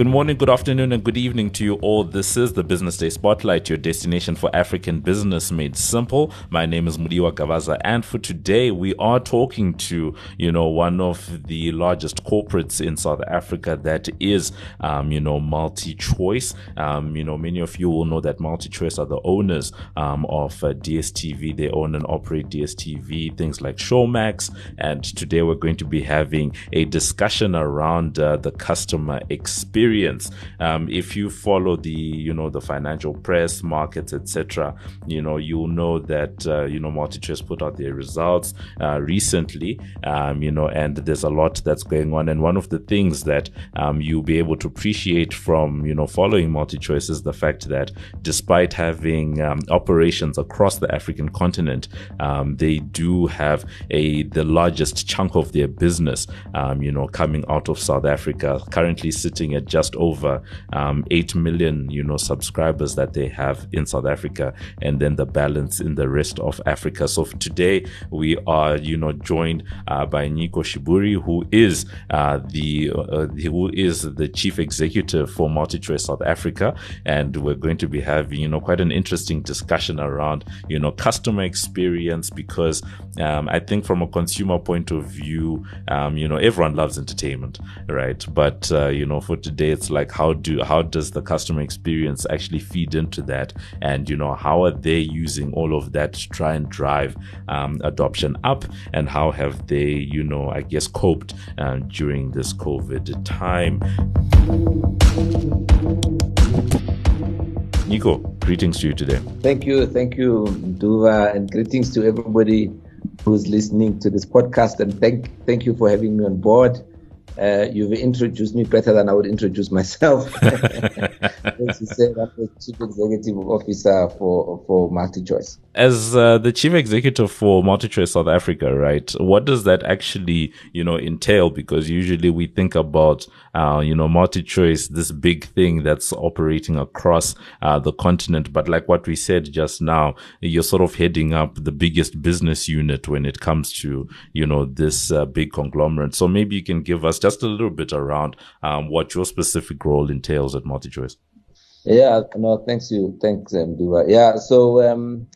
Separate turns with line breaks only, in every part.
Good morning, good afternoon, and good evening to you all. This is the Business Day Spotlight, your destination for African business made simple. My name is Mudiwa Gavaza, and for today, we are talking to, you know, one of the largest corporates in South Africa that is, um, you know, MultiChoice. Um, you know, many of you will know that MultiChoice are the owners um, of uh, DSTV. They own and operate DSTV, things like Showmax. And today, we're going to be having a discussion around uh, the customer experience experience. Um, if you follow the, you know, the financial press, markets, etc., you know, you'll know that, uh, you know, MultiChoice put out their results uh, recently, um, you know, and there's a lot that's going on. And one of the things that um, you'll be able to appreciate from, you know, following MultiChoice is the fact that despite having um, operations across the African continent, um, they do have a the largest chunk of their business, um, you know, coming out of South Africa, currently sitting at just just over um, 8 million, you know, subscribers that they have in South Africa and then the balance in the rest of Africa. So today we are, you know, joined uh, by Nyiko Shiburi, who is uh, the uh, who is the chief executive for MultiChoice South Africa, and we're going to be having, you know, quite an interesting discussion around, you know, customer experience because um, I think from a consumer point of view, um, you know, everyone loves entertainment, right? But uh, you know, for today it's like how do how does the customer experience actually feed into that? And you know how are they using all of that to try and drive um, adoption up? And how have they you know i guess coped uh, during this covid time? Nyiko greetings to you today.
Thank you. Thank you duva and greetings to everybody who's listening to this podcast. And thank thank you for having me on board uh, you've introduced me better than I would introduce myself. As you said, I'm the chief executive officer for for MultiChoice.
As uh, the chief executive for MultiChoice South Africa, right? What does that actually, you know, entail? Because usually we think about, uh, you know, MultiChoice, this big thing that's operating across uh, the continent. But like what we said just now, you're sort of heading up the biggest business unit when it comes to, you know, this uh, big conglomerate. So maybe you can give us just a little bit around um, what your specific role entails at MultiChoice.
Yeah, no, thanks you, thanks, um, Yeah, so um,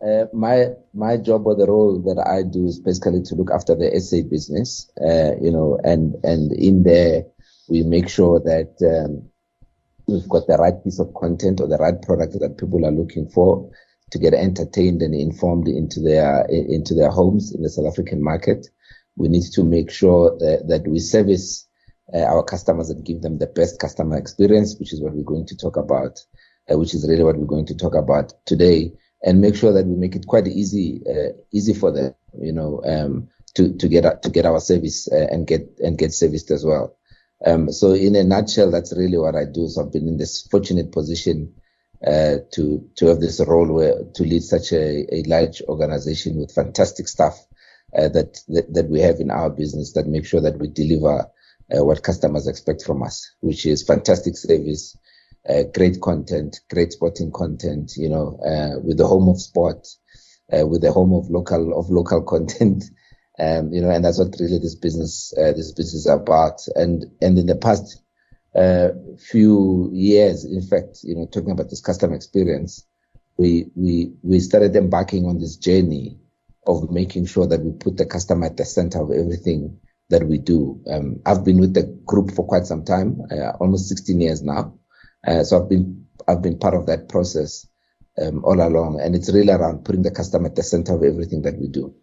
uh, my my job or the role that I do is basically to look after the SA business, uh, you know, and and in there we make sure that um, we've got the right piece of content or the right product that people are looking for to get entertained and informed into their into their homes in the South African market we need to make sure that, that we service uh, our customers and give them the best customer experience, which is what we're going to talk about, uh, which is really what we're going to talk about today, and make sure that we make it quite easy, uh, easy for them, you know, um, to to get to get our service uh, and get and get serviced as well. Um, so in a nutshell, that's really what I do. So I've been in this fortunate position uh, to to have this role where to lead such a, a large organization with fantastic staff uh, that, that, that we have in our business that make sure that we deliver uh, what customers expect from us, which is fantastic service, uh, great content, great sporting content, you know, uh, with the home of sport, uh, with the home of local of local content. Um, you know, and that's what really this business uh, this business is about. And and in the past few years, in fact, you know, talking about this customer experience, we we we started embarking on this journey of making sure that we put the customer at the center of everything that we do. Um, I've been with the group for quite some time, uh, almost 16 years now. Uh, so I've been I've been part of that process um, all along, and it's really around putting the customer at the center of everything that we do.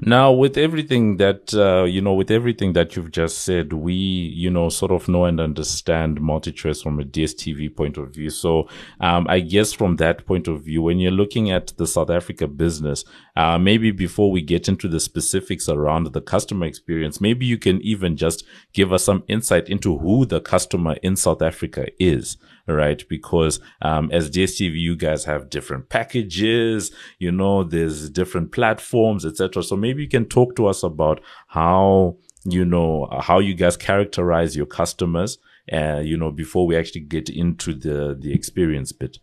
Now, with everything that, uh, you know, with everything that you've just said, we, you know, sort of know and understand MultiChoice from a DSTV point of view. So, um, I guess from that point of view, when you're looking at the South Africa business, uh, maybe before we get into the specifics around the customer experience, maybe you can even just give us some insight into who the customer in South Africa is right? Because um, as DSTV, you guys have different packages, you know, there's different platforms, etc. So maybe you can talk to us about how you know how you guys characterize your customers, uh, you know, before we actually get into the the experience bit.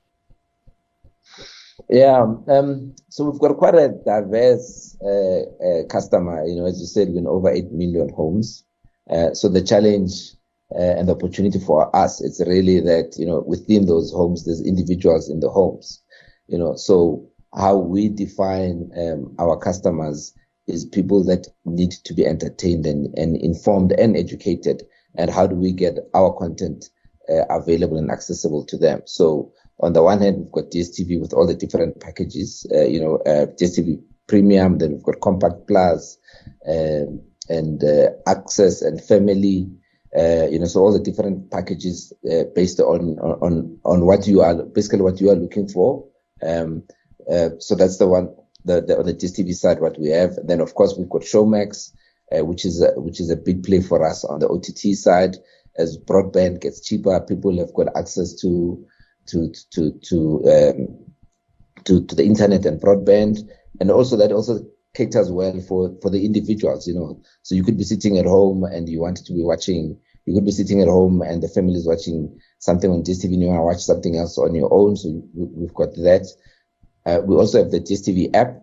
Yeah, um, so we've got quite a diverse uh, uh, customer. You know, as you said, we're in over eight million homes. Uh, so the challenge uh, and the opportunity for us, is really that, you know, within those homes, there's individuals in the homes, you know, so how we define um, our customers is people that need to be entertained and, and informed and educated. And how do we get our content uh, available and accessible to them? So on the one hand, we've got DSTV with all the different packages, uh, you know, uh, DSTV Premium, then we've got Compact Plus, um, and uh, Access and Family, uh, you know, so all the different packages uh, based on, on, on what you are, basically what you are looking for. Um, uh, so that's the one, the, the, on the DSTV side, what we have. Then of course we've got Showmax, which is, a, which is a big play for us on the OTT side. As broadband gets cheaper, people have got access to, to, to, to, um, to, to the internet and broadband. And also that also caters well for, for the individuals, you know. So you could be sitting at home and you wanted to be watching, you could be sitting at home and the family is watching something on DSTV and you want to watch something else on your own. So we've got that. Uh, we also have the DSTV app,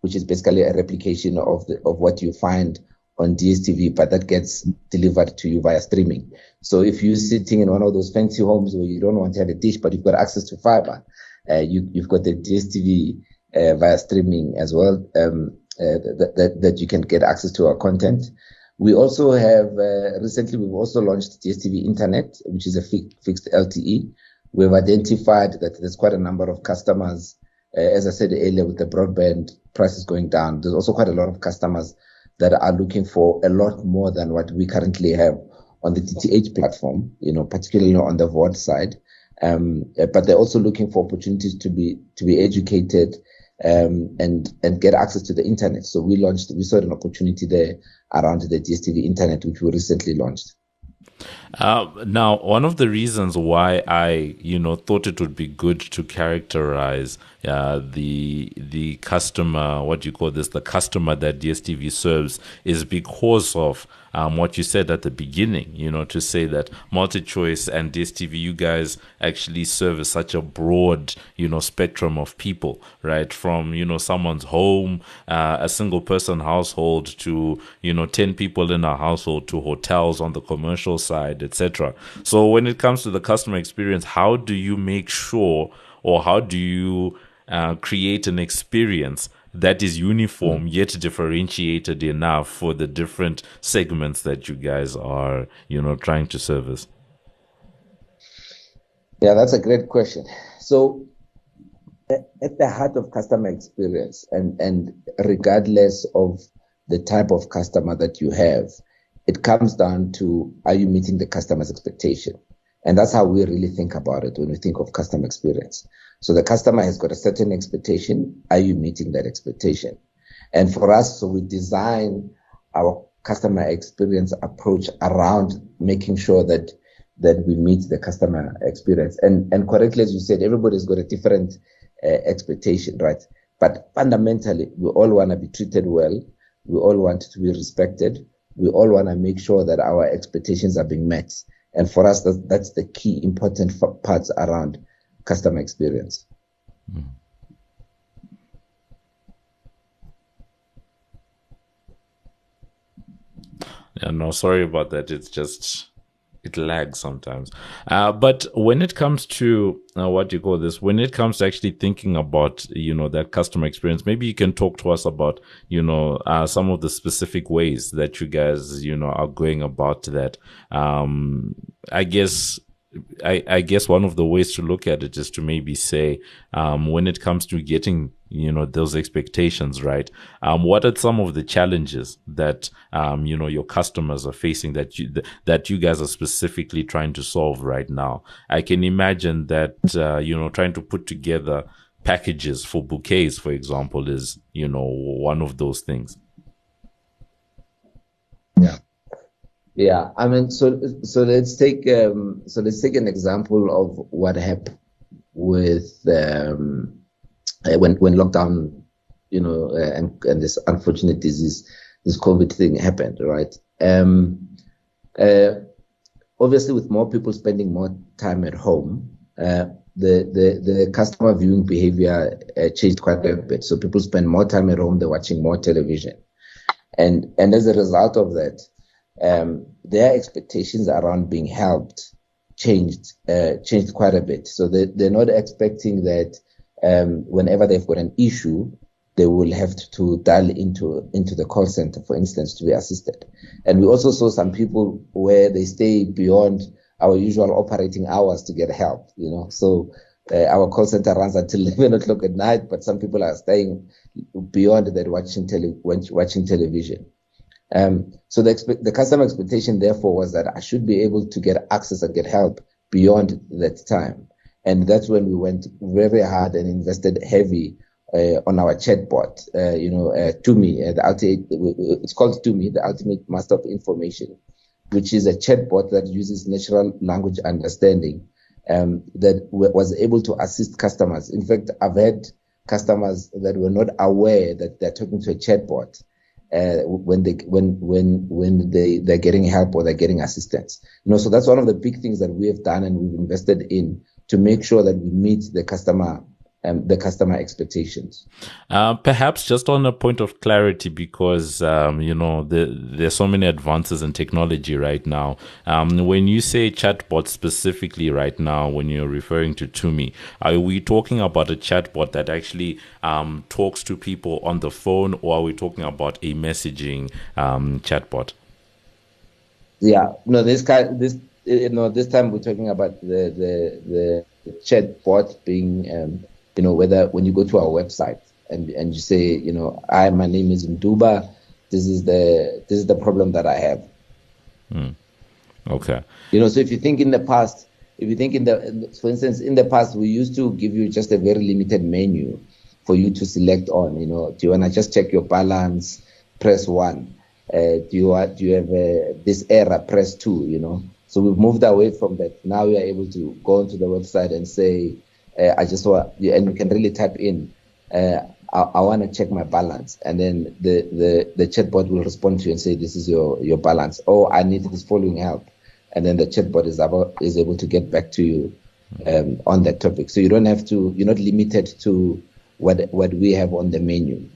which is basically a replication of the, of what you find on DSTV, but that gets delivered to you via streaming. So if you're sitting in one of those fancy homes where you don't want to have a dish, but you've got access to fiber, uh, you, have got the DSTV uh, via streaming as well. Um, uh, that, that, that you can get access to our content. We also have uh, recently we've also launched DSTV Internet, which is a fi- fixed LTE. We've identified that there's quite a number of customers, uh, as I said earlier, with the broadband prices going down. There's also quite a lot of customers that are looking for a lot more than what we currently have on the DTH platform. You know, particularly you know, on the VOD side. Um, but they're also looking for opportunities to be to be educated um, and and get access to the internet. So we launched, we saw an opportunity there around the DSTV internet, which we recently launched.
Uh, now, one of the reasons why I, you know, thought it would be good to characterize uh, the the customer, what do you call this, the customer that DSTV serves, is because of um, what you said at the beginning, you know, to say that MultiChoice and DSTV, you guys actually serve such a broad, you know, spectrum of people, right? From, you know, someone's home, uh, a single person household to, you know, 10 people in a household to hotels on the commercial side, etc. So when it comes to the customer experience, how do you make sure or how do you uh, create an experience that is uniform yet differentiated enough for the different segments that you guys are, you know, trying to service?
Yeah, that's a great question. So, at the heart of customer experience, and and regardless of the type of customer that you have, it comes down to are you meeting the customer's expectation? And that's how we really think about it when we think of customer experience. So the customer has got a certain expectation. Are you meeting that expectation? And for us, so we design our customer experience approach around making sure that that we meet the customer experience. And and correctly, as you said, everybody's got a different uh, expectation, right? But fundamentally, we all want to be treated well. We all want to be respected. We all want to make sure that our expectations are being met. And for us, that, that's the key important parts around customer experience. Mm.
Yeah, no, sorry about that. It's just it lags sometimes. Uh, but when it comes to uh, what do you call this, when it comes to actually thinking about you know that customer experience, maybe you can talk to us about you know uh, some of the specific ways that you guys you know are going about that. Um, I guess I, I guess one of the ways to look at it is to maybe say, um, when it comes to getting, you know, those expectations right, um, what are some of the challenges that, um, you know, your customers are facing that you, that you guys are specifically trying to solve right now? I can imagine that, uh, you know, trying to put together packages for bouquets, for example, is, you know, one of those things.
Yeah. Yeah, I mean, so so let's take um, so let's take an example of what happened with um, when when lockdown, you know, uh, and, and this unfortunate disease, this COVID thing happened, right? Um, uh, obviously, with more people spending more time at home, uh, the the the customer viewing behavior uh, changed quite a bit. So people spend more time at home, they're watching more television, and and as a result of that um, their expectations around being helped changed uh, changed quite a bit. So they, they're not expecting that um, whenever they've got an issue, they will have to, dial into into the call center, for instance, to be assisted. And we also saw some people where they stay beyond our usual operating hours to get help. You know, so uh, our call center runs until 11 o'clock at night, but some people are staying beyond that watching tele- watching television. Um, so the, expe- the customer expectation, therefore, was that I should be able to get access and get help beyond that time. And that's when we went very hard and invested heavy uh, on our chatbot. Uh, you know, uh, uh, the ultimate, it's called Tumi, the ultimate master of information, which is a chatbot that uses natural language understanding um, that w- was able to assist customers. In fact, I've had customers that were not aware that they're talking to a chatbot uh, when they when when when they they're getting help or they're getting assistance. You know, so that's one of the big things that we have done and we've invested in to make sure that we meet the customer um, the customer expectations.
Uh, perhaps just on a point of clarity, because um, you know the, there's so many advances in technology right now. Um, when you say chatbot specifically right now, when you're referring to Tumi, are we talking about a chatbot that actually um, talks to people on the phone, or are we talking about a messaging um, chatbot?
Yeah, no, this guy, this you know, this time we're talking about the the the chatbot being um, you know, whether when you go to our website and, and you say, you know, I, my name is Nduba, this is the, this is the problem that I have.
Mm. Okay.
You know, so if you think in the past, if you think in the, for instance, in the past, we used to give you just a very limited menu for you to select on, you know, do you want to just check your balance? Press one. Uh, do you do you have uh, this error? Press two, you know. So we've moved away from that. Now we are able to go onto the website and say, uh, I just want, and you can really type in, uh, I, I want to check my balance, and then the, the the chatbot will respond to you and say, this is your your balance. Oh, I need this following help, and then the chatbot is able is able to get back to you um, on that topic. So you don't have to, you're not limited to what what we have on the menu.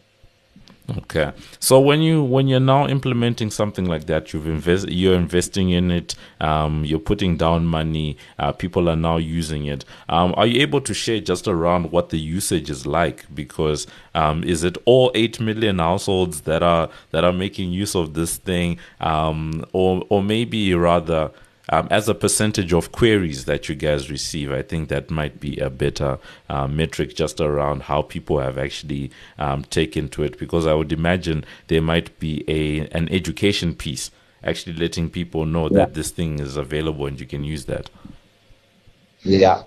Okay. So when you when you're now implementing something like that, you've invest you're investing in it. Um, you're putting down money. Uh, people are now using it. Um, are you able to share just around what the usage is like? Because um, is it all eight million households that are that are making use of this thing, um, or or maybe rather um, as a percentage of queries that you guys receive, I think that might be a better uh, metric just around how people have actually um, taken to it. Because I would imagine there might be a an education piece, actually letting people know yeah. that this thing is available and you can use that.
Yeah,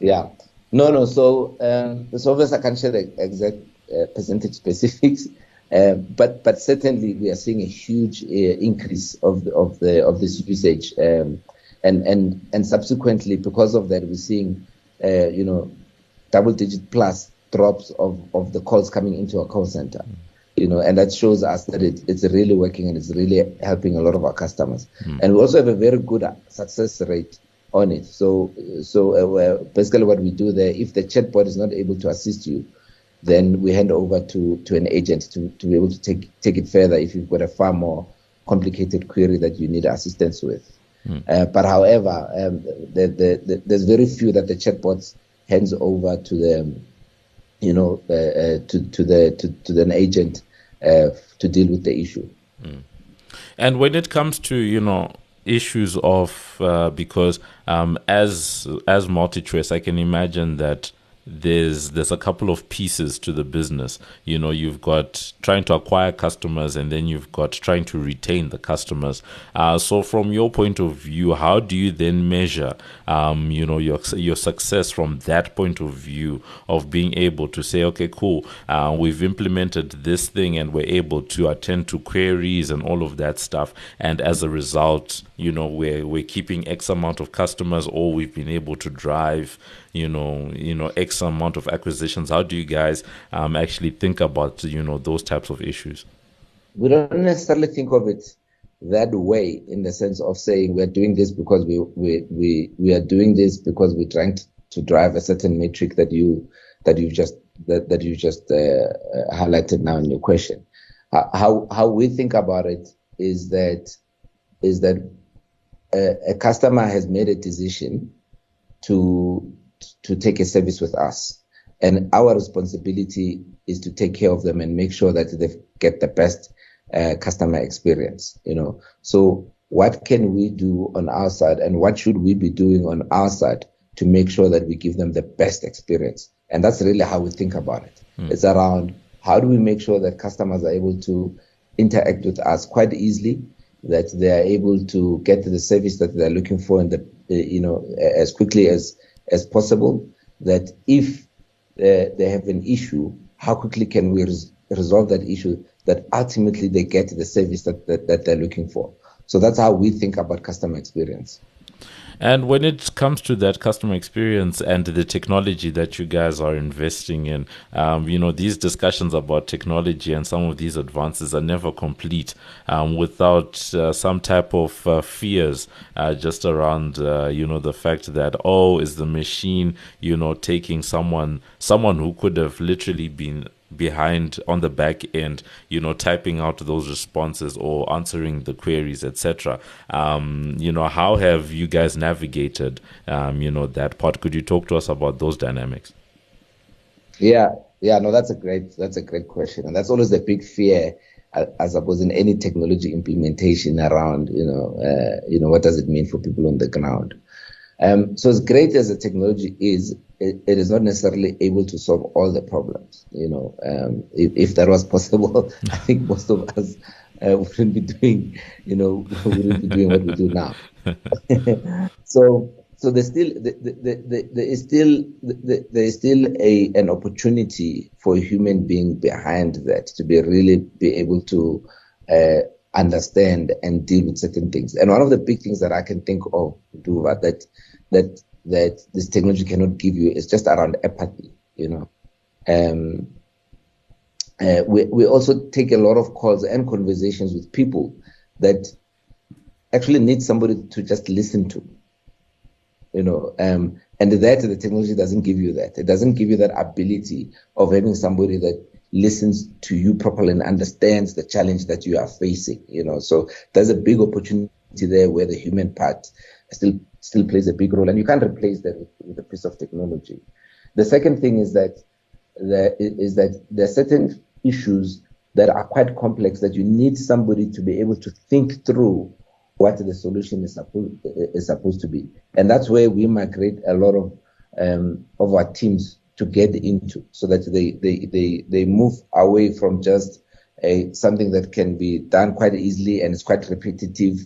yeah. No, no. So, um, so obviously I can't share the exact uh, percentage specifics. Uh, but but certainly we are seeing a huge uh, increase of the, of the of this usage, um, and and and subsequently because of that we're seeing uh, you know double digit plus drops of of the calls coming into our call center. Mm. You know, and that shows us that it, it's really working and it's really helping a lot of our customers. Mm. And we also have a very good success rate on it. So, so uh, basically, what we do there, if the chatbot is not able to assist you, then we hand over to, to an agent to, to be able to take, take it further if you've got a far more complicated query that you need assistance with. Mm. Uh, but however, um, the, the, the, there's very few that the chatbots hands over to the, you know, uh, uh, to, to the to, to an agent uh, to deal with the issue. Mm.
And when it comes to you know issues of uh, because um, as as MultiChoice, I can imagine that there's there's a couple of pieces to the business. You know you've got trying to acquire customers and then you've got trying to retain the customers. Uh, so from your point of view how do you then measure um, you know your your success from that point of view of being able to say okay cool uh, we've implemented this thing and we're able to attend to queries and all of that stuff. And as a result you know we're we're keeping x amount of customers or we've been able to drive you know you know x amount of acquisitions how do you guys um, actually think about you know those types of issues?
We don't necessarily think of it that way in the sense of saying we're doing this because we we we, we are doing this because we're trying to, drive a certain metric that you that you just that, that you just uh, uh highlighted now in your question. Uh, how how we think about it is that is that a, a customer has made a decision to to take a service with us, and our responsibility is to take care of them and make sure that they get the best uh, customer experience. You know, so what can we do on our side, and what should we be doing on our side to make sure that we give them the best experience? And that's really how we think about it. Mm. It's around how do we make sure that customers are able to interact with us quite easily, that they are able to get the service that they're looking for in the you know as quickly as as possible. That if uh, they have an issue, how quickly can we res- resolve that issue? That ultimately they get the service that, that that they're looking for. So that's how we think about customer experience.
And when it comes to that customer experience and the technology that you guys are investing in, um, you know, these discussions about technology and some of these advances are never complete um, without uh, some type of uh, fears uh, just around, uh, you know, the fact that, oh, is the machine, you know, taking someone, someone who could have literally been behind on the back end, you know, typing out those responses or answering the queries, etc. Um, you know, how have you guys navigated, um, you know, that part? Could you talk to us about those dynamics?
Yeah, yeah, no, that's a great, that's a great question, and that's always the big fear. I, suppose in any technology implementation around, you know, uh, you know, what does it mean for people on the ground? Um, so as great as the technology is, it, it is not necessarily able to solve all the problems. You know, um, if, if, that was possible, I think most of us uh, wouldn't be doing, you know, wouldn't be doing what we do now. so, so there's still the, the, the, there is still there is still a an opportunity for a human being behind that to be really be able to uh, understand and deal with certain things. And one of the big things that I can think of, do that that that this technology cannot give you is just around apathy. You know, um, uh, we we also take a lot of calls and conversations with people that actually need somebody to just listen to. You know, um, and that the technology doesn't give you that. It doesn't give you that ability of having somebody that listens to you properly and understands the challenge that you are facing. You know, so there's a big opportunity there where the human part still still plays a big role, and you can't replace that with, with a piece of technology. The second thing is that there is that there are certain issues that are quite complex that you need somebody to be able to think through what the solution is supposed is supposed to be, and that's where we migrate a lot of um, of our teams to get into, so that they they they they move away from just a something that can be done quite easily and it's quite repetitive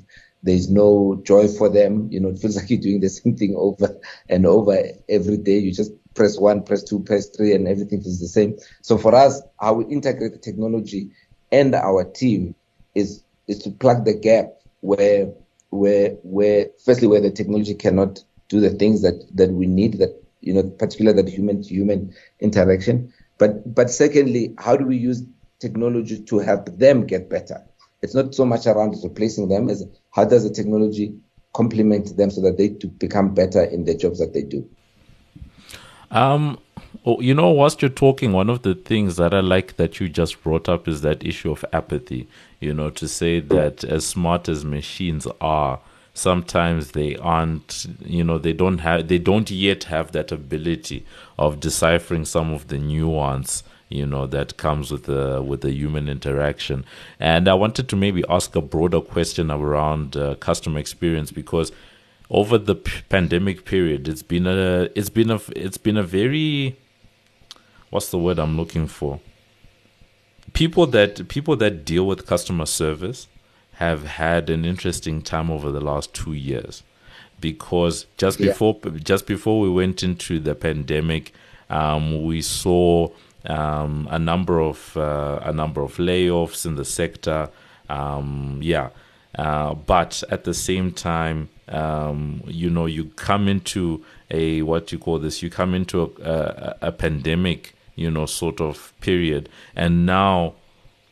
there's no joy for them. You know, it feels like you're doing the same thing over and over every day. You just press one, press two, press three, and everything is the same. So for us, how we integrate technology and our team is is to plug the gap where where where firstly where the technology cannot do the things that that we need that you know particularly that human to human interaction but but secondly how do we use technology to help them get better it's not so much around replacing them as how does the technology complement them so that they to become better in the jobs that they do.
Um, oh, you know, whilst you're talking, one of the things that I like that you just brought up is that issue of apathy. You know, to say that as smart as machines are, sometimes they aren't. You know, they don't have, they don't yet have that ability of deciphering some of the nuance you know that comes with the with the human interaction and i wanted to maybe ask a broader question around uh, customer experience because over the p- pandemic period it's been a it's been a it's been a very what's the word i'm looking for people that people that deal with customer service have had an interesting time over the last 2 years because just yeah. before just before we went into the pandemic um, we saw um, a number of uh, a number of layoffs in the sector. Um, yeah, uh, but at the same time, um, you know, you come into a what you call this. You come into a, a, a pandemic, you know, sort of period, and now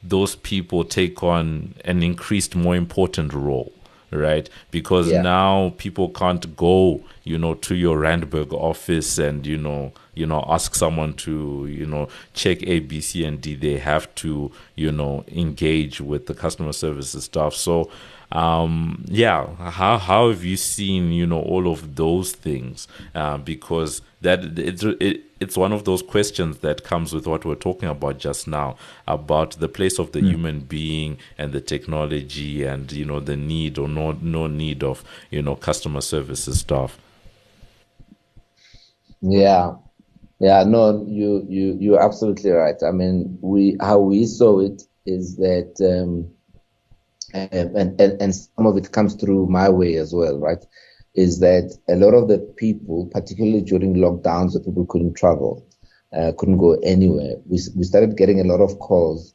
those people take on an increased, more important role right? Because yeah. now people can't go you know, to your Randburg office and, you know, you know, ask someone to, you know, check A, B, C, and D. They have to, you know, engage with the customer services staff. So, um, yeah, how how have you seen, you know, all of those things? Uh, because that it's it, it's one of those questions that comes with what we're talking about just now about the place of the mm. human being and the technology and you know the need or no no need of you know customer services staff
yeah yeah no you you you're absolutely right i mean we how we saw it is that um and, and and some of it comes through my way as well right? Is that a lot of the people, particularly during lockdowns where people couldn't travel, uh, couldn't go anywhere, we, we started getting a lot of calls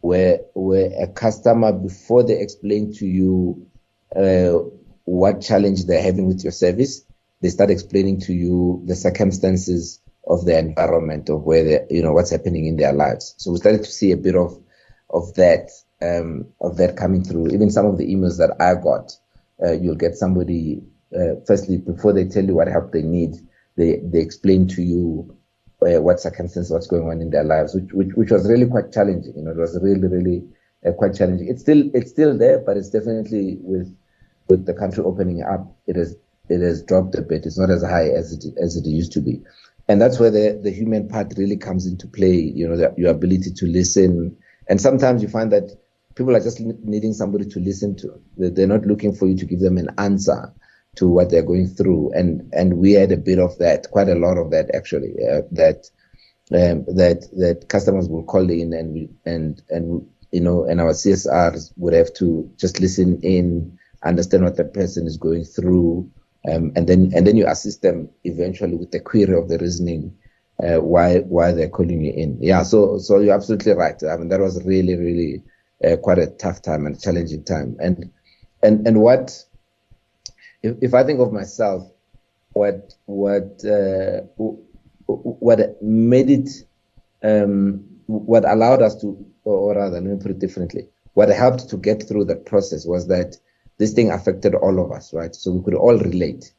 where where a customer before they explain to you uh, what challenge they're having with your service, they start explaining to you the circumstances of their environment of where they, you know what's happening in their lives. So we started to see a bit of of that um, of that coming through. Even some of the emails that I got, uh, you'll get somebody uh, firstly, before they tell you what help they need, they, they explain to you uh, what circumstances, what's going on in their lives, which, which, which was really quite challenging. You know, it was really, really uh, quite challenging. It's still, it's still there, but it's definitely with, with the country opening up, it has, it has dropped a bit. It's not as high as it, as it used to be. And that's where the, the human part really comes into play. You know, the, your ability to listen. And sometimes you find that people are just needing somebody to listen to. They're not looking for you to give them an answer to what they're going through. And, and we had a bit of that, quite a lot of that actually, uh, that, um, that, that customers will call in and, and, and, you know, and our CSRs would have to just listen in, understand what the person is going through. Um, and then, and then you assist them eventually with the query of the reasoning, uh, why, why they're calling you in. Yeah. So, so you're absolutely right. I mean, that was really, really, uh, quite a tough time and challenging time. And, and, and what, if, if I think of myself, what what uh, what made it, um, what allowed us to, or rather, let me put it differently, what helped to get through that process was that this thing affected all of us, right? So we could all relate.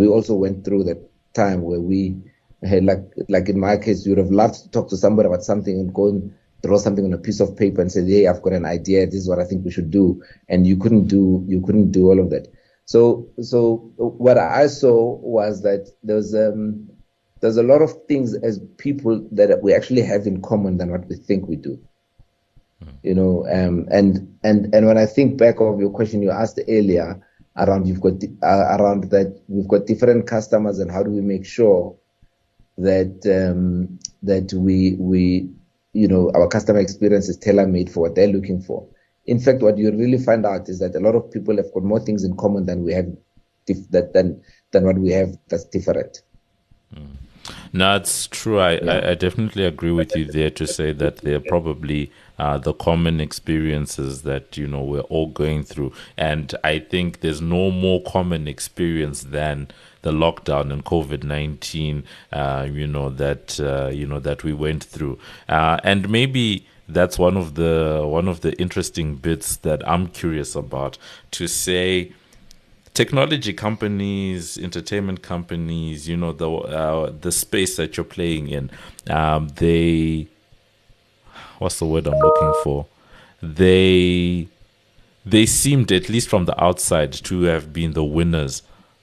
We also went through the time where we like, like in my case, you would have loved to talk to somebody about something and go draw something on a piece of paper and say, "Hey, I've got an idea. This is what I think we should do," and you couldn't do, you couldn't do all of that. So, so what I saw was that there's um, there's a lot of things as people that we actually have in common than what we think we do. Mm. You know, um, and and and when I think back of your question you asked earlier around you've got uh, around that we've got different customers and how do we make sure that um, that we we you know our customer experience is tailor made for what they're looking for in fact, what you really find out is that a lot of people have got more things in common than we have dif- that, than than what we have that's different.
Mm. No, it's true. I, yeah. I, I, definitely agree with you there to say that they're probably uh, the common experiences that you know we're all going through, and I think there's no more common experience than the lockdown and COVID nineteen. Uh, you know that uh, you know that we went through, uh, and maybe that's one of the one of the interesting bits that I'm curious about to say technology companies, entertainment companies, you know the uh, the space that you're playing in, um, they what's the word I'm looking for? They they seemed at least from the outside to have been the winners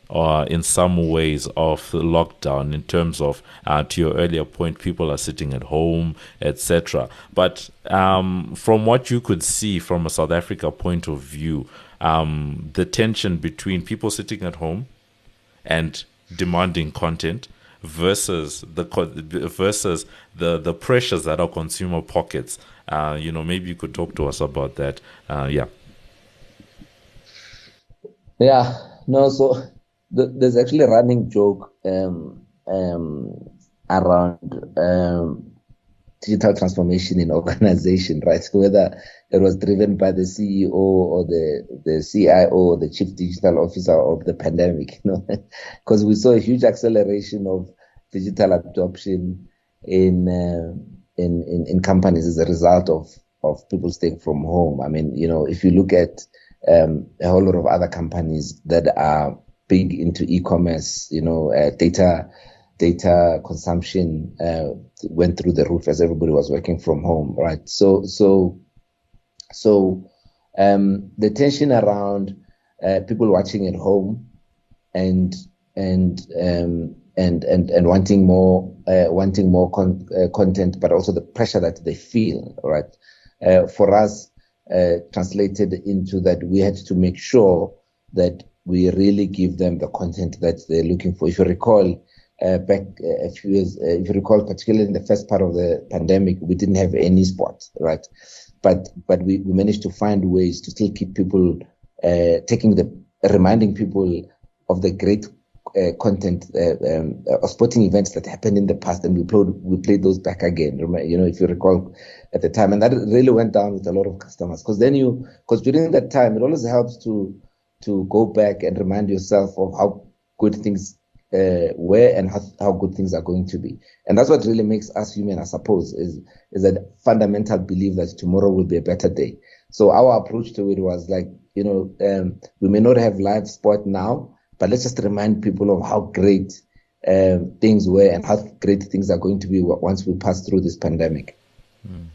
uh, in some ways of the lockdown in terms of uh, to your earlier point people are sitting at home etc but um, from what you could see from a south africa point of view um, the tension between people sitting at home and demanding content versus the versus the the pressures that are consumer pockets uh, you know maybe you could talk to us about that uh, yeah.
Yeah no so the, there's actually a running joke um, um, around um, digital transformation in organization, right? So Whether it was driven by the CEO or the, the CIO or the chief digital officer of the pandemic, you know, because we saw a huge acceleration of digital adoption in, uh, in, in, in companies as a result of, of people staying from home. I mean, you know, if you look at um, a whole lot of other companies that are big into e-commerce. You know, uh, data data consumption uh, went through the roof as everybody was working from home, right? So so so um, the tension around uh, people watching at home and and um, and and and wanting more uh, wanting more con- uh, content, but also the pressure that they feel, right? Uh, for us, uh, translated into that we had to make sure that we really give them the content that they're looking for. If you recall, uh, back uh, a few years, if you recall, particularly in the first part of the pandemic, we didn't have any sport, right? But but we, we managed to find ways to still keep people taking the reminding people of the great uh, content uh, um, uh, sporting events that happened in the past, and we played we played those back again. You know, if you recall at the time, and that really went down with a lot of customers because then you because during that time it always helps to to go back and remind yourself of how good things uh, were and how, how good things are going to be. And that's what really makes us human, I suppose, is is that fundamental belief that tomorrow will be a better day. So our approach to it was like, you know, um, we may not have live sport now, but let's just remind people of how great um, things were and how great things are going to be once we pass through this pandemic. Mm.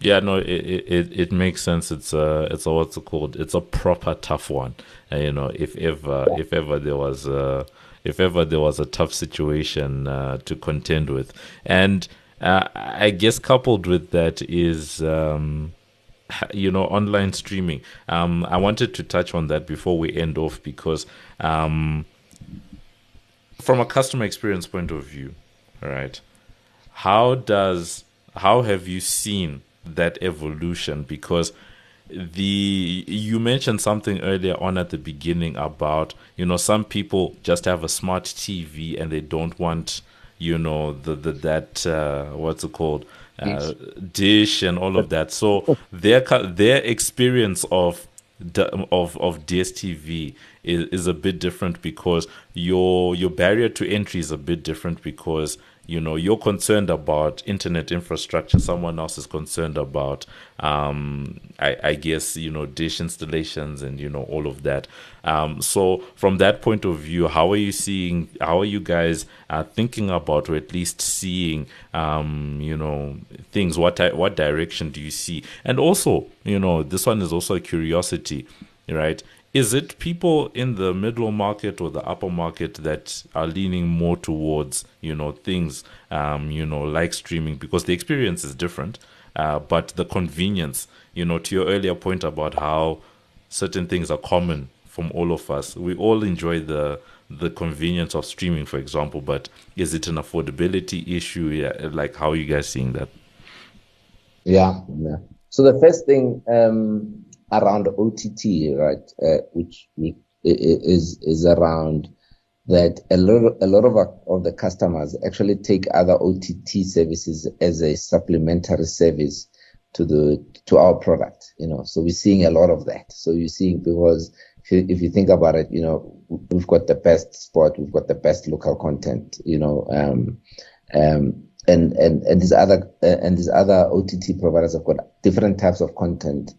Yeah, no, it, it it makes sense. It's a it's a what's it called? It's a proper tough one. And, you know, if ever if ever there was a if ever there was a tough situation uh, to contend with, and uh, I guess coupled with that is. Um, you know online streaming um, i wanted to touch on that before we end off because um, from a customer experience point of view right how does how have you seen that evolution because the you mentioned something earlier on at the beginning about you know some people just have a smart tv and they don't want you know the, the that uh, what's it called uh, dish and all of that. So their their experience of of of DSTV is, is a bit different because your your barrier to entry is a bit different because you know you're concerned about internet infrastructure someone else is concerned about um, I, I, guess you know dish installations and you know all of that. Um, so from that point of view how are you seeing how are you guys uh, thinking about or at least seeing um, you know things? What what direction do you see? And also you know this one is also a curiosity right is it people in the middle market or the upper market that are leaning more towards you know things um, you know like streaming? Because the experience is different uh, but the convenience you know to your earlier point about how certain things are common from all of us we all enjoy the the convenience of streaming for example but is it an affordability issue? Yeah like how are you guys seeing that?
Yeah, yeah. so the first thing um around OTT, right, uh, which is is around that a lot a lot of our, of the customers actually take other OTT services as a supplementary service to the to our product. You know, so we're seeing a lot of that. So you're seeing because if you, if you think about it, you know, we've got the best sport, we've got the best local content. You know, um, um, and and and these other uh, and these other OTT providers have got different types of content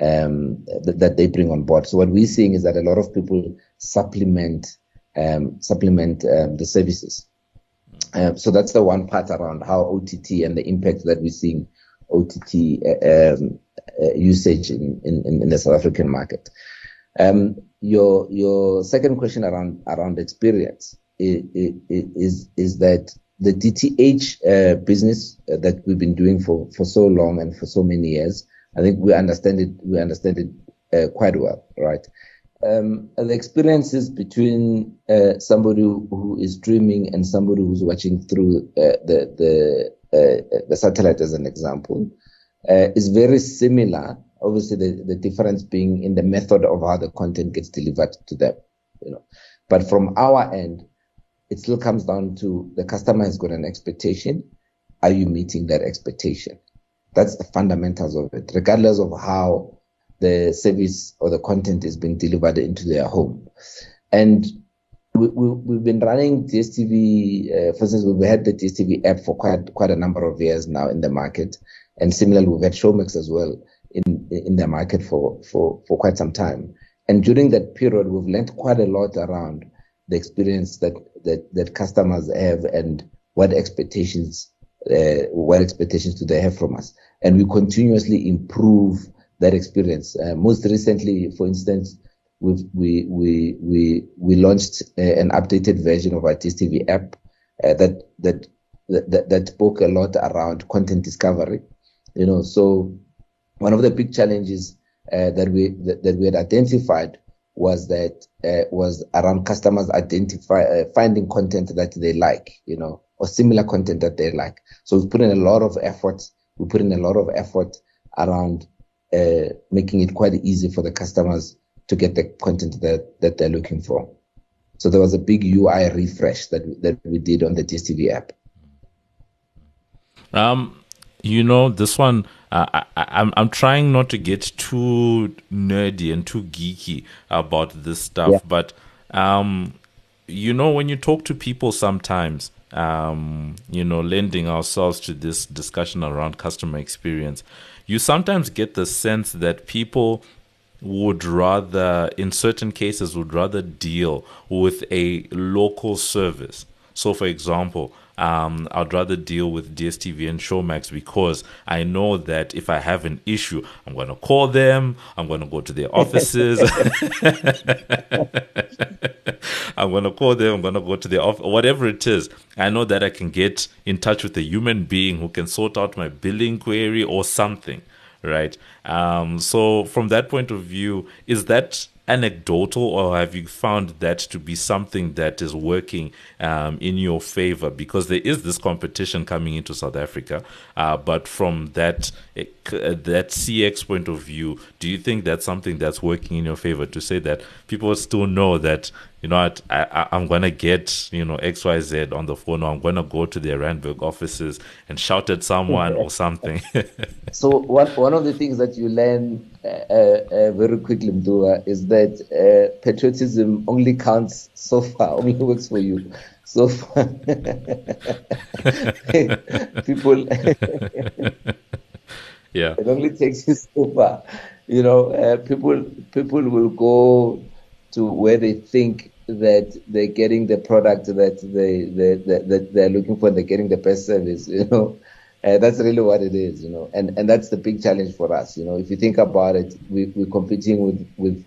um, th- that they bring on board. So what we're seeing is that a lot of people supplement um, supplement um, the services. Um, so that's the one part around how OTT and the impact that we're seeing OTT uh, um, uh, usage in, in, in, the South African market. Um, your your second question around around experience is is, is that the DTH uh, business that we've been doing for, for so long and for so many years I think we understand it. We understand it uh, quite well, right? Um, the experiences between uh, somebody who is streaming and somebody who's watching through uh, the the uh, the satellite, as an example, uh, is very similar. Obviously, the, the difference being in the method of how the content gets delivered to them, you know. But from our end, it still comes down to the customer has got an expectation. Are you meeting that expectation? That's the fundamentals of it, regardless of how the service or the content is being delivered into their home. And we, have we, been running DSTV, uh, for instance, we've had the DSTV app for quite quite a number of years now in the market, and similarly, we've had Showmax as well in in the market for for for quite some time. and during that period, we've learned quite a lot around the experience that that, that customers have and what expectations uh, what expectations do they have from us, and we continuously improve that experience. Uh, most recently, for instance, we we we we we launched uh, an updated version of our DSTV app uh, that, that that that spoke a lot around content discovery. You know, so one of the big challenges uh, that we that, that, we had identified was that uh, was around customers identify finding content that they like, you know, or similar content that they like. So we put in a lot of effort. We put in a lot of effort around uh, making it quite easy for the customers to get the content that, that they're looking for. So there was a big UI refresh that that we did on the DSTV app.
Um, you know, this one, uh, I, I'm I'm trying not to get too nerdy and too geeky about this stuff, yeah. but um, you know, when you talk to people sometimes, um, you know, lending ourselves to this discussion around customer experience, you sometimes get the sense that people would rather, in certain cases, would rather deal with a local service. So, for example, um, I'd rather deal with DSTV and Showmax because I know that if I have an issue, I'm going to call them, I'm going to go to their offices. I'm going to call them, I'm going to go to their office, whatever it is. I know that I can get in touch with a human being who can sort out my billing query or something right? Um, so from that point of view, is that anecdotal or have you found that to be something that is working um, in your favor? Because there is this competition coming into South Africa uh, but from that uh, that CX point of view do you think that's something that's working in your favor to say that people still know that you know what, I, am going to get, you know, XYZ on the phone or I'm going to go to their Randburg offices and shout at someone or something.
so one, one of the things that you learn uh, uh, very quickly, Mudiwa, is that uh, patriotism only counts so far, only works for you. So far. people...
yeah.
It only takes you so far. You know, uh, people people will go to where they think that they're getting the product that they, they, that they're looking for, they're getting the best service, you know. That's really what it is, you know, and and that's the big challenge for us, you know. If you think about it, we, we're competing with with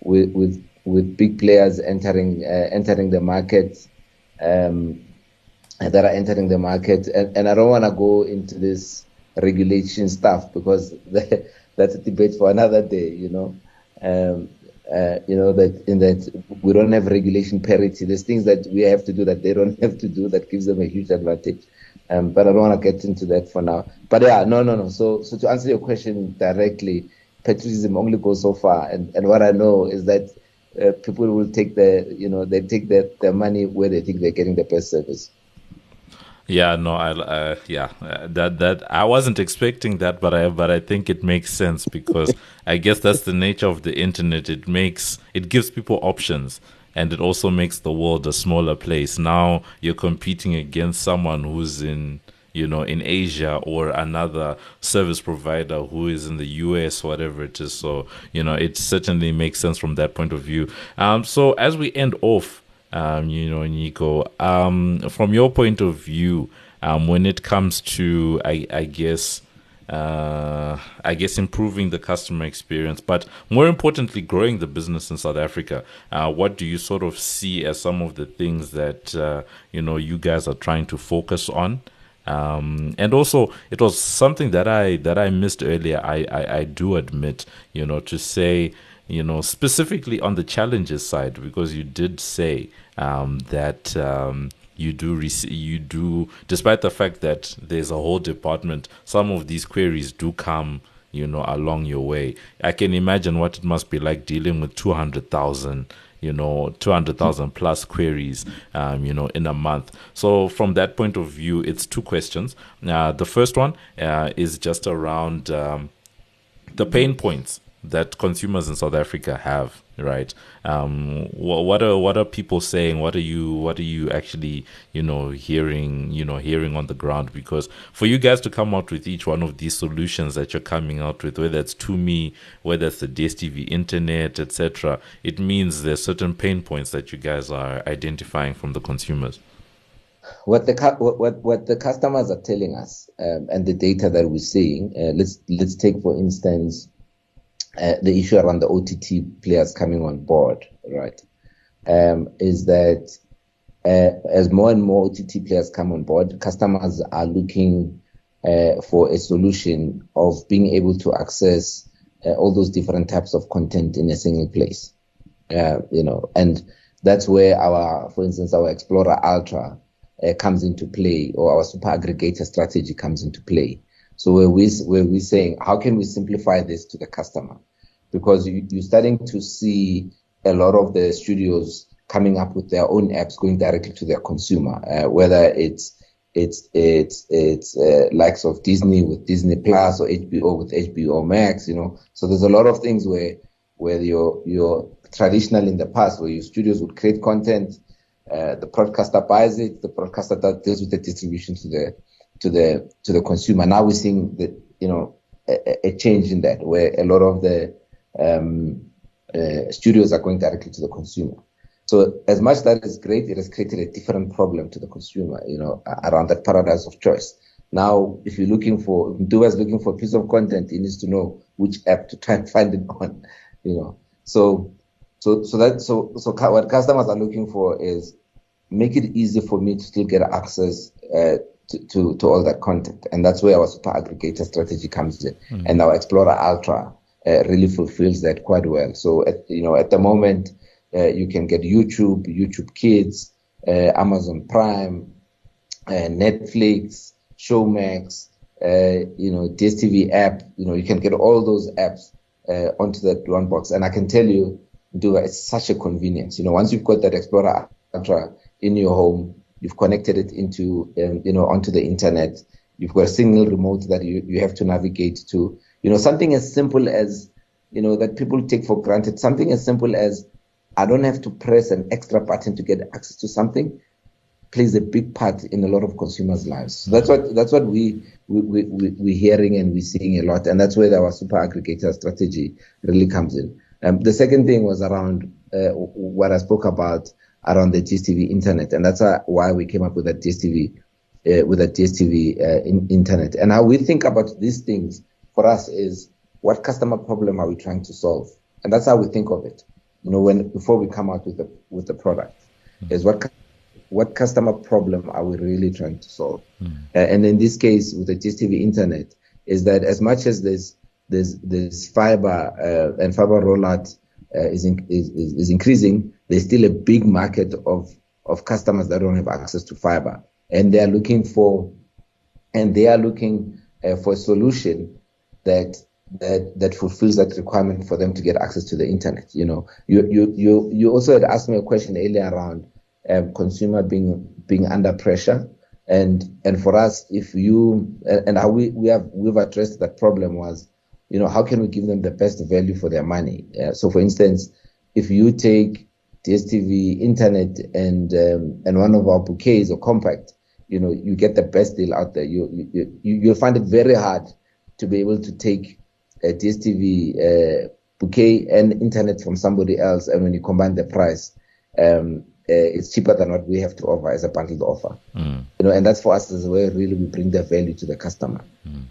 with with, with big players entering uh, entering the market, um, that are entering the market, and, and I don't want to go into this regulation stuff because that's a debate for another day, you know. Um, uh, you know that in that we don't have regulation parity. There's things that we have to do that they don't have to do that gives them a huge advantage. Um, but I don't want to get into that for now. But yeah, no, no, no. So, so to answer your question directly, patriotism only goes so far. And and what I know is that uh, people will take the, you know, they take their, their money where they think they're getting the best service.
Yeah, no, I, uh, yeah, uh, that that I wasn't expecting that, but I but I think it makes sense because I guess that's the nature of the internet. It makes it gives people options, and it also makes the world a smaller place. Now you're competing against someone who's in you know in Asia or another service provider who is in the US, whatever it is. So you know it certainly makes sense from that point of view. Um, so as we end off um, you know, Nyiko. Um, from your point of view, um, when it comes to, I, I guess, uh, I guess improving the customer experience, but more importantly, growing the business in South Africa. Uh, what do you sort of see as some of the things that uh, you know you guys are trying to focus on? Um, and also, it was something that I that I missed earlier. I, I, I do admit, you know, to say you know, specifically on the challenges side, because you did say um, that um, you do rec- you do, despite the fact that there's a whole department, some of these queries do come, you know, along your way. I can imagine what it must be like dealing with two hundred thousand you know 200,000 plus queries um, you know in a month. So from that point of view it's two questions. Uh, the first one uh, is just around um, the pain points that consumers in South Africa have right? Um, what are what are people saying? What are you what are you actually you know hearing you know hearing on the ground? Because for you guys to come out with each one of these solutions that you're coming out with, whether it's to me, whether it's the DSTV internet, etc., it means there's certain pain points that you guys are identifying from the consumers.
What the what what the customers are telling us um, and the data that we're seeing. Uh, let's let's take for instance uh, the issue around the OTT players coming on board, right? Um, is that uh, as more and more OTT players come on board, customers are looking uh, for a solution of being able to access uh, all those different types of content in a single place. Uh, you know, and that's where our, for instance, our Explora Ultra comes into play, or our super aggregator strategy comes into play. So where we where we saying how can we simplify this to the customer? Because you, you're starting to see a lot of the studios coming up with their own apps going directly to their consumer, uh, whether it's it's it's it's uh, likes of Disney with Disney Plus or HBO with HBO Max, you know. So there's a lot of things where where your your traditional in the past where your studios would create content, uh, the broadcaster buys it, the broadcaster deals with the distribution to the to the to the consumer. Now we're seeing that you know a, a, change in that where a lot of the um, uh, studios are going directly to the consumer. So as much that is great, it has created a different problem to the consumer, you know, around that paradise of choice. Now, if you're looking for, if is looking for a piece of content, he needs to know which app to try and find it on, you know. So, so, so that, so, so what customers are looking for is make it easy for me to still get access uh, to, to, to, all that content. And that's where our super aggregator strategy comes in. Mm. And our Explora Ultra uh, really fulfills that quite well. So, at, you know, at the moment, uh, you can get YouTube, YouTube Kids, uh, Amazon Prime, uh, Netflix, Showmax, you know, DSTV app. You know, you can get all those apps onto that one box. And I can tell you, Duga, it's such a convenience. You know, once you've got that Explora Ultra in your home, You've connected it into, um, you know, onto the internet. You've got a single remote that you, you have to navigate to. You know, something as simple as, you know, that people take for granted. Something as simple as I don't have to press an extra button to get access to something plays a big part in a lot of consumers' lives. So that's what that's what we we, we, we we're hearing and we're seeing a lot, and that's where our super aggregator strategy really comes in. Um, the second thing was around uh, what I spoke about around the DSTV internet, and that's why we came up with that DSTV uh, with that DSTV uh, in, internet. And how we think about these things for us is what customer problem are we trying to solve, and that's how we think of it. You know, when before we come out with the with the product, mm-hmm. is what what customer problem are we really trying to solve? Mm-hmm. Uh, and in this case, with the DSTV internet, is that as much as there's there's there's fiber uh, and fiber rollout uh, is, in, is, is increasing, there's still a big market of of customers that don't have access to fiber, and they are looking for and they are looking uh, for a solution that that that fulfills that requirement for them to get access to the internet. You know, you you you you also had asked me a question earlier around um, consumer being being under pressure, and and for us, if you and how we we have we've addressed that problem was you know, how can we give them the best value for their money? So, for instance, if you take DSTV internet and um, and one of our bouquets or compact, you know, you get the best deal out there. You, You you you'll find it very hard to be able to take a DSTV uh, bouquet and internet from somebody else, and when you combine the price, um, uh, it's cheaper than what we have to offer as a bundled offer. Mm. You know, and that's for us as a way really we bring the value to the customer. Mm.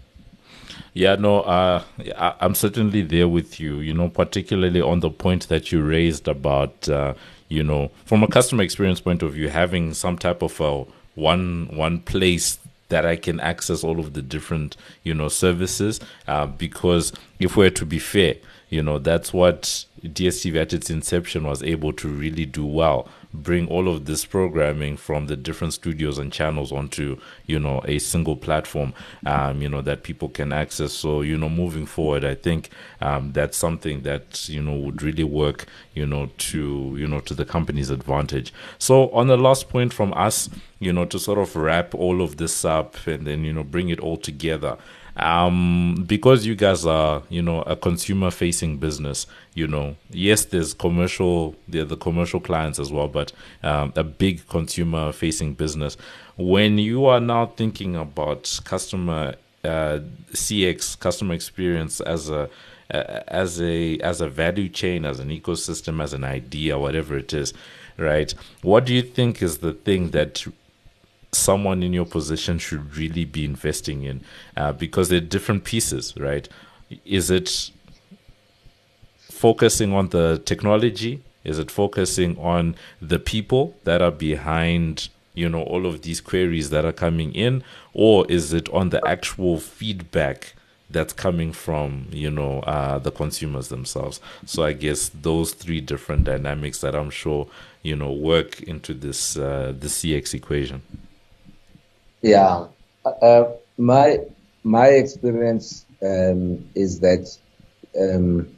Yeah, no, uh, I, am certainly there with you, you know, particularly on the point that you raised about, uh, you know, from a customer experience point of view, having some type of a one one place that I can access all of the different, you know, services. Uh, because if we're to be fair, you know, that's what DSTV at its inception was able to really do well bring all of this programming from the different studios and channels onto you know a single platform um, you know that people can access. So you know moving forward i think um, that's something that you know would really work you know to you know to the company's advantage. So on the last point from us you know to sort of wrap all of this up and then you know bring it all together um, because you guys are, you know, a consumer facing business, you know, yes, there's commercial, there the commercial clients as well, but um, a big consumer facing business. When you are now thinking about customer uh, CX, customer experience as a as a as a value chain, as an ecosystem, as an idea, whatever it is, right? What do you think is the thing that someone in your position should really be investing in? Uh, because they're different pieces, right? Is it focusing on the technology? Is it focusing on the people that are behind? you know all of these queries that are coming in or is it on the actual feedback that's coming from you know uh, the consumers themselves. So I guess those three different dynamics that I'm sure you know work into this uh, the CX equation.
Yeah, uh, my my experience um, is that um,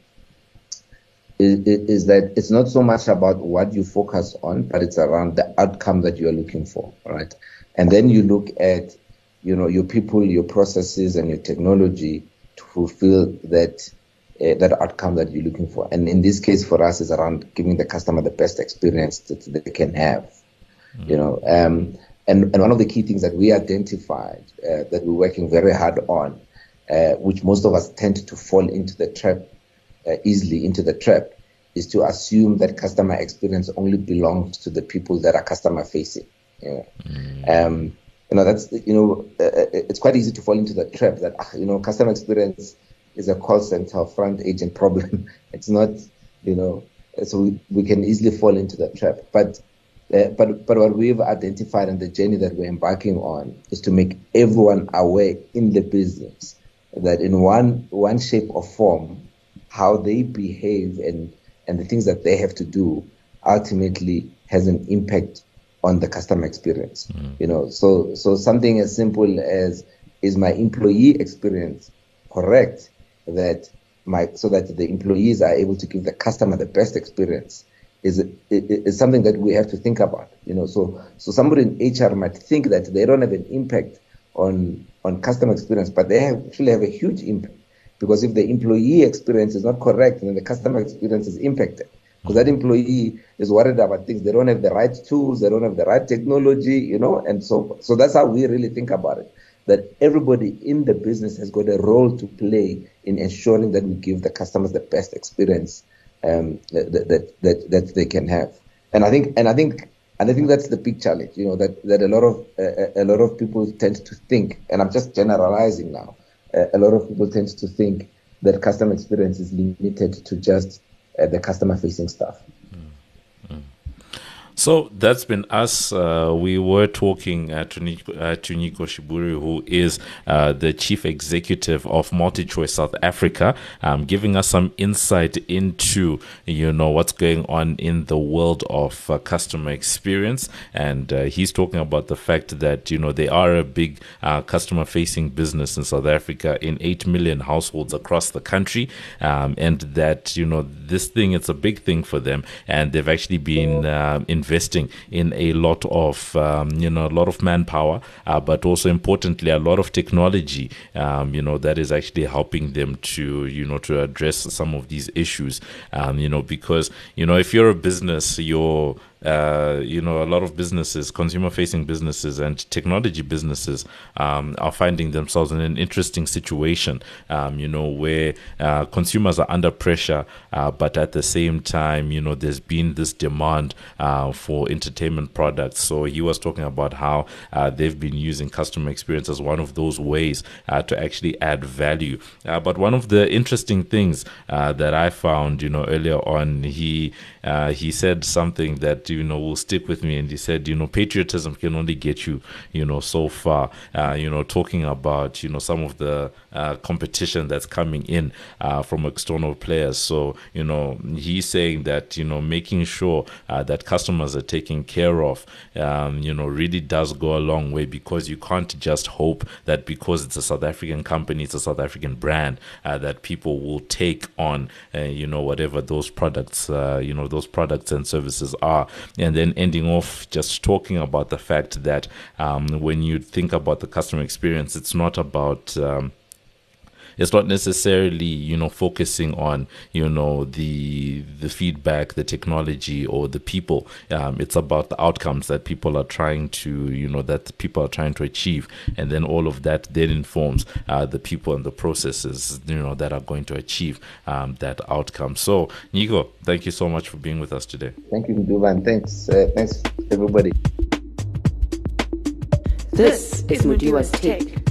is, is that it's not so much about what you focus on, but it's around the outcome that you are looking for, right? And then you look at you know, your people, your processes, and your technology to fulfill that uh, that outcome that you're looking for. And in this case, for us, is around giving the customer the best experience that they can have. Mm-hmm. You know, um, and and one of the key things that we identified uh, that we're working very hard on, uh, which most of us tend to fall into the trap uh, easily into the trap, is to assume that customer experience only belongs to the people that are customer facing. You know? mm-hmm. um, you know that's you know uh, uh, it's quite easy to fall into the trap that ah, you know customer experience is a call center front agent problem. it's not you know so we, we can easily fall into that trap. But uh, but but what we've identified and the journey that we're embarking on is to make everyone aware in the business that in one one shape or form how they behave and and the things that they have to do ultimately has an impact on the customer experience. Mm. You know, so so something as simple as is my employee experience correct that my so that the employees are able to give the customer the best experience is is something that we have to think about. You know, so so somebody in HR might think that they don't have an impact on on customer experience, but they actually have a huge impact because if the employee experience is not correct, then the customer experience is impacted because that employee is worried about things. They don't have the right tools, they don't have the right technology, you know, and so so that's how we really think about it. That everybody in the business has got a role to play in ensuring that we give the customers the best experience um, that, that that that they can have. And I think and I think and I think that's the big challenge, you know, that that a lot of uh, a lot of people tend to think, and I'm just generalizing now. Uh, a lot of people tend to think that customer experience is limited to just uh, the customer facing stuff.
So that's been us. Uh, we were talking uh, to, Nyiko, uh, to Shiburi, who is uh, the chief executive of MultiChoice South Africa, um, giving us some insight into you know what's going on in the world of uh, customer experience. And uh, he's talking about the fact that you know they are a big customer-facing business in South Africa in eight million households across the country, um, and that you know this thing it's a big thing for them, and they've actually been investing investing in a lot of um, you know a lot of manpower, uh, but also importantly a lot of technology. Um, you know that is actually helping them to you know to address some of these issues. Um, you know because you know if you're a business, you're uh, you know, a lot of businesses, consumer facing businesses and technology businesses um, are finding themselves in an interesting situation, um, you know, where uh, consumers are under pressure, uh, but at the same time, you know, there's been this demand uh, for entertainment products. So he was talking about how uh, they've been using customer experience as one of those ways uh, to actually add value. but one of the interesting things that I found, you know, earlier on, he he said something that you know will stick with me. And he said, you know, patriotism can only get you, you know, so far. Uh, you know, talking about you know some of the uh, competition that's coming in uh, from external players. So you know, he's saying that you know making sure uh, that customers are taken care of, um, you know, really does go a long way because you can't just hope that because it's a South African company, it's a South African brand uh, that people will take on, uh, you know, whatever those products, you know, those products and services are and then ending off just talking about the fact that um, when you think about the customer experience, it's not about um, it's not necessarily you know focusing on you know the the feedback, the technology, or the people. Um, it's about the outcomes that people are trying to you know that people are trying to achieve, and then all of that then informs uh, the people and the processes you know that are going to achieve um, that outcome. So, Nyiko, thank you so much for being with us today.
Thank you, Duvan. Thanks, uh, thanks everybody.
This is Mudiwa's Take.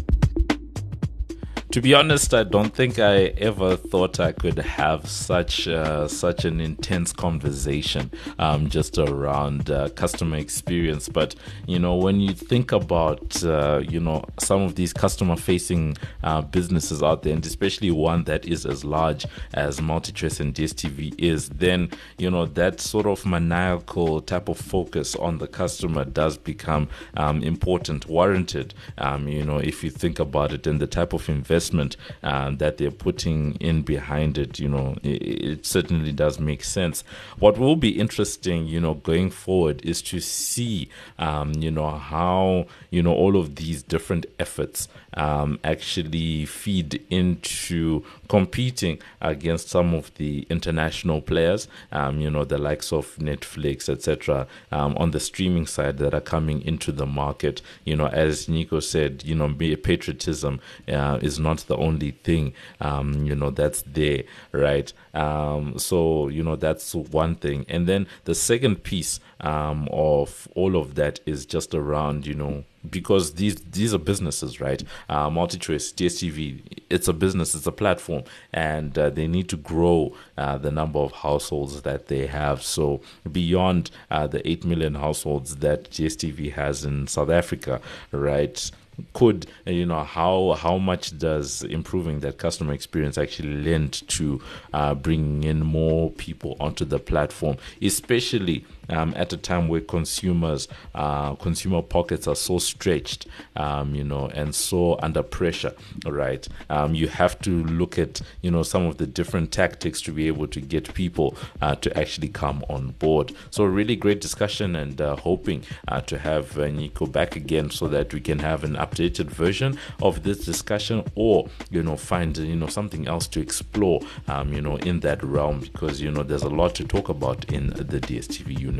To be honest, I don't think I ever thought I could have such uh, such an intense conversation um, just around uh, customer experience. But you know, when you think about uh, you know some of these customer facing uh, businesses out there, and especially one that is as large as MultiChoice and DSTV is, then you know that sort of maniacal type of focus on the customer does become um, important, warranted. Um, you know, if you think about it, and the type of investment investment uh, that they're putting in behind it, you know, it, it, certainly does make sense. What will be interesting, you know, going forward is to see, um, you know, how, you know, all of these different efforts um, actually feed into competing against some of the international players, um, you know, the likes of Netflix, etc., um, on the streaming side that are coming into the market. You know, as Nyiko said, you know, patriotism uh, is not the only thing, um, you know, that's there, right? Um, so, you know, that's one thing. And then the second piece um, of all of that is just around, you know, because these these are businesses, right? Uh, MultiChoice, DSTV, it's a business, it's a platform, and uh, they need to grow uh, the number of households that they have. So beyond uh, the eight million households that DSTV has in South Africa, right? Could you know how how much does improving that customer experience actually lend to uh, bringing in more people onto the platform especially um, at a time where consumers, uh, consumer pockets are so stretched, um, you know, and so under pressure, right? Um, you have to look at, you know, some of the different tactics to be able to get people uh, to actually come on board. So, really great discussion and uh, hoping uh, to have uh, Nyiko back again so that we can have an updated version of this discussion or, you know, find, you know, something else to explore, um, you know, in that realm because, you know, there's a lot to talk about in the DSTV universe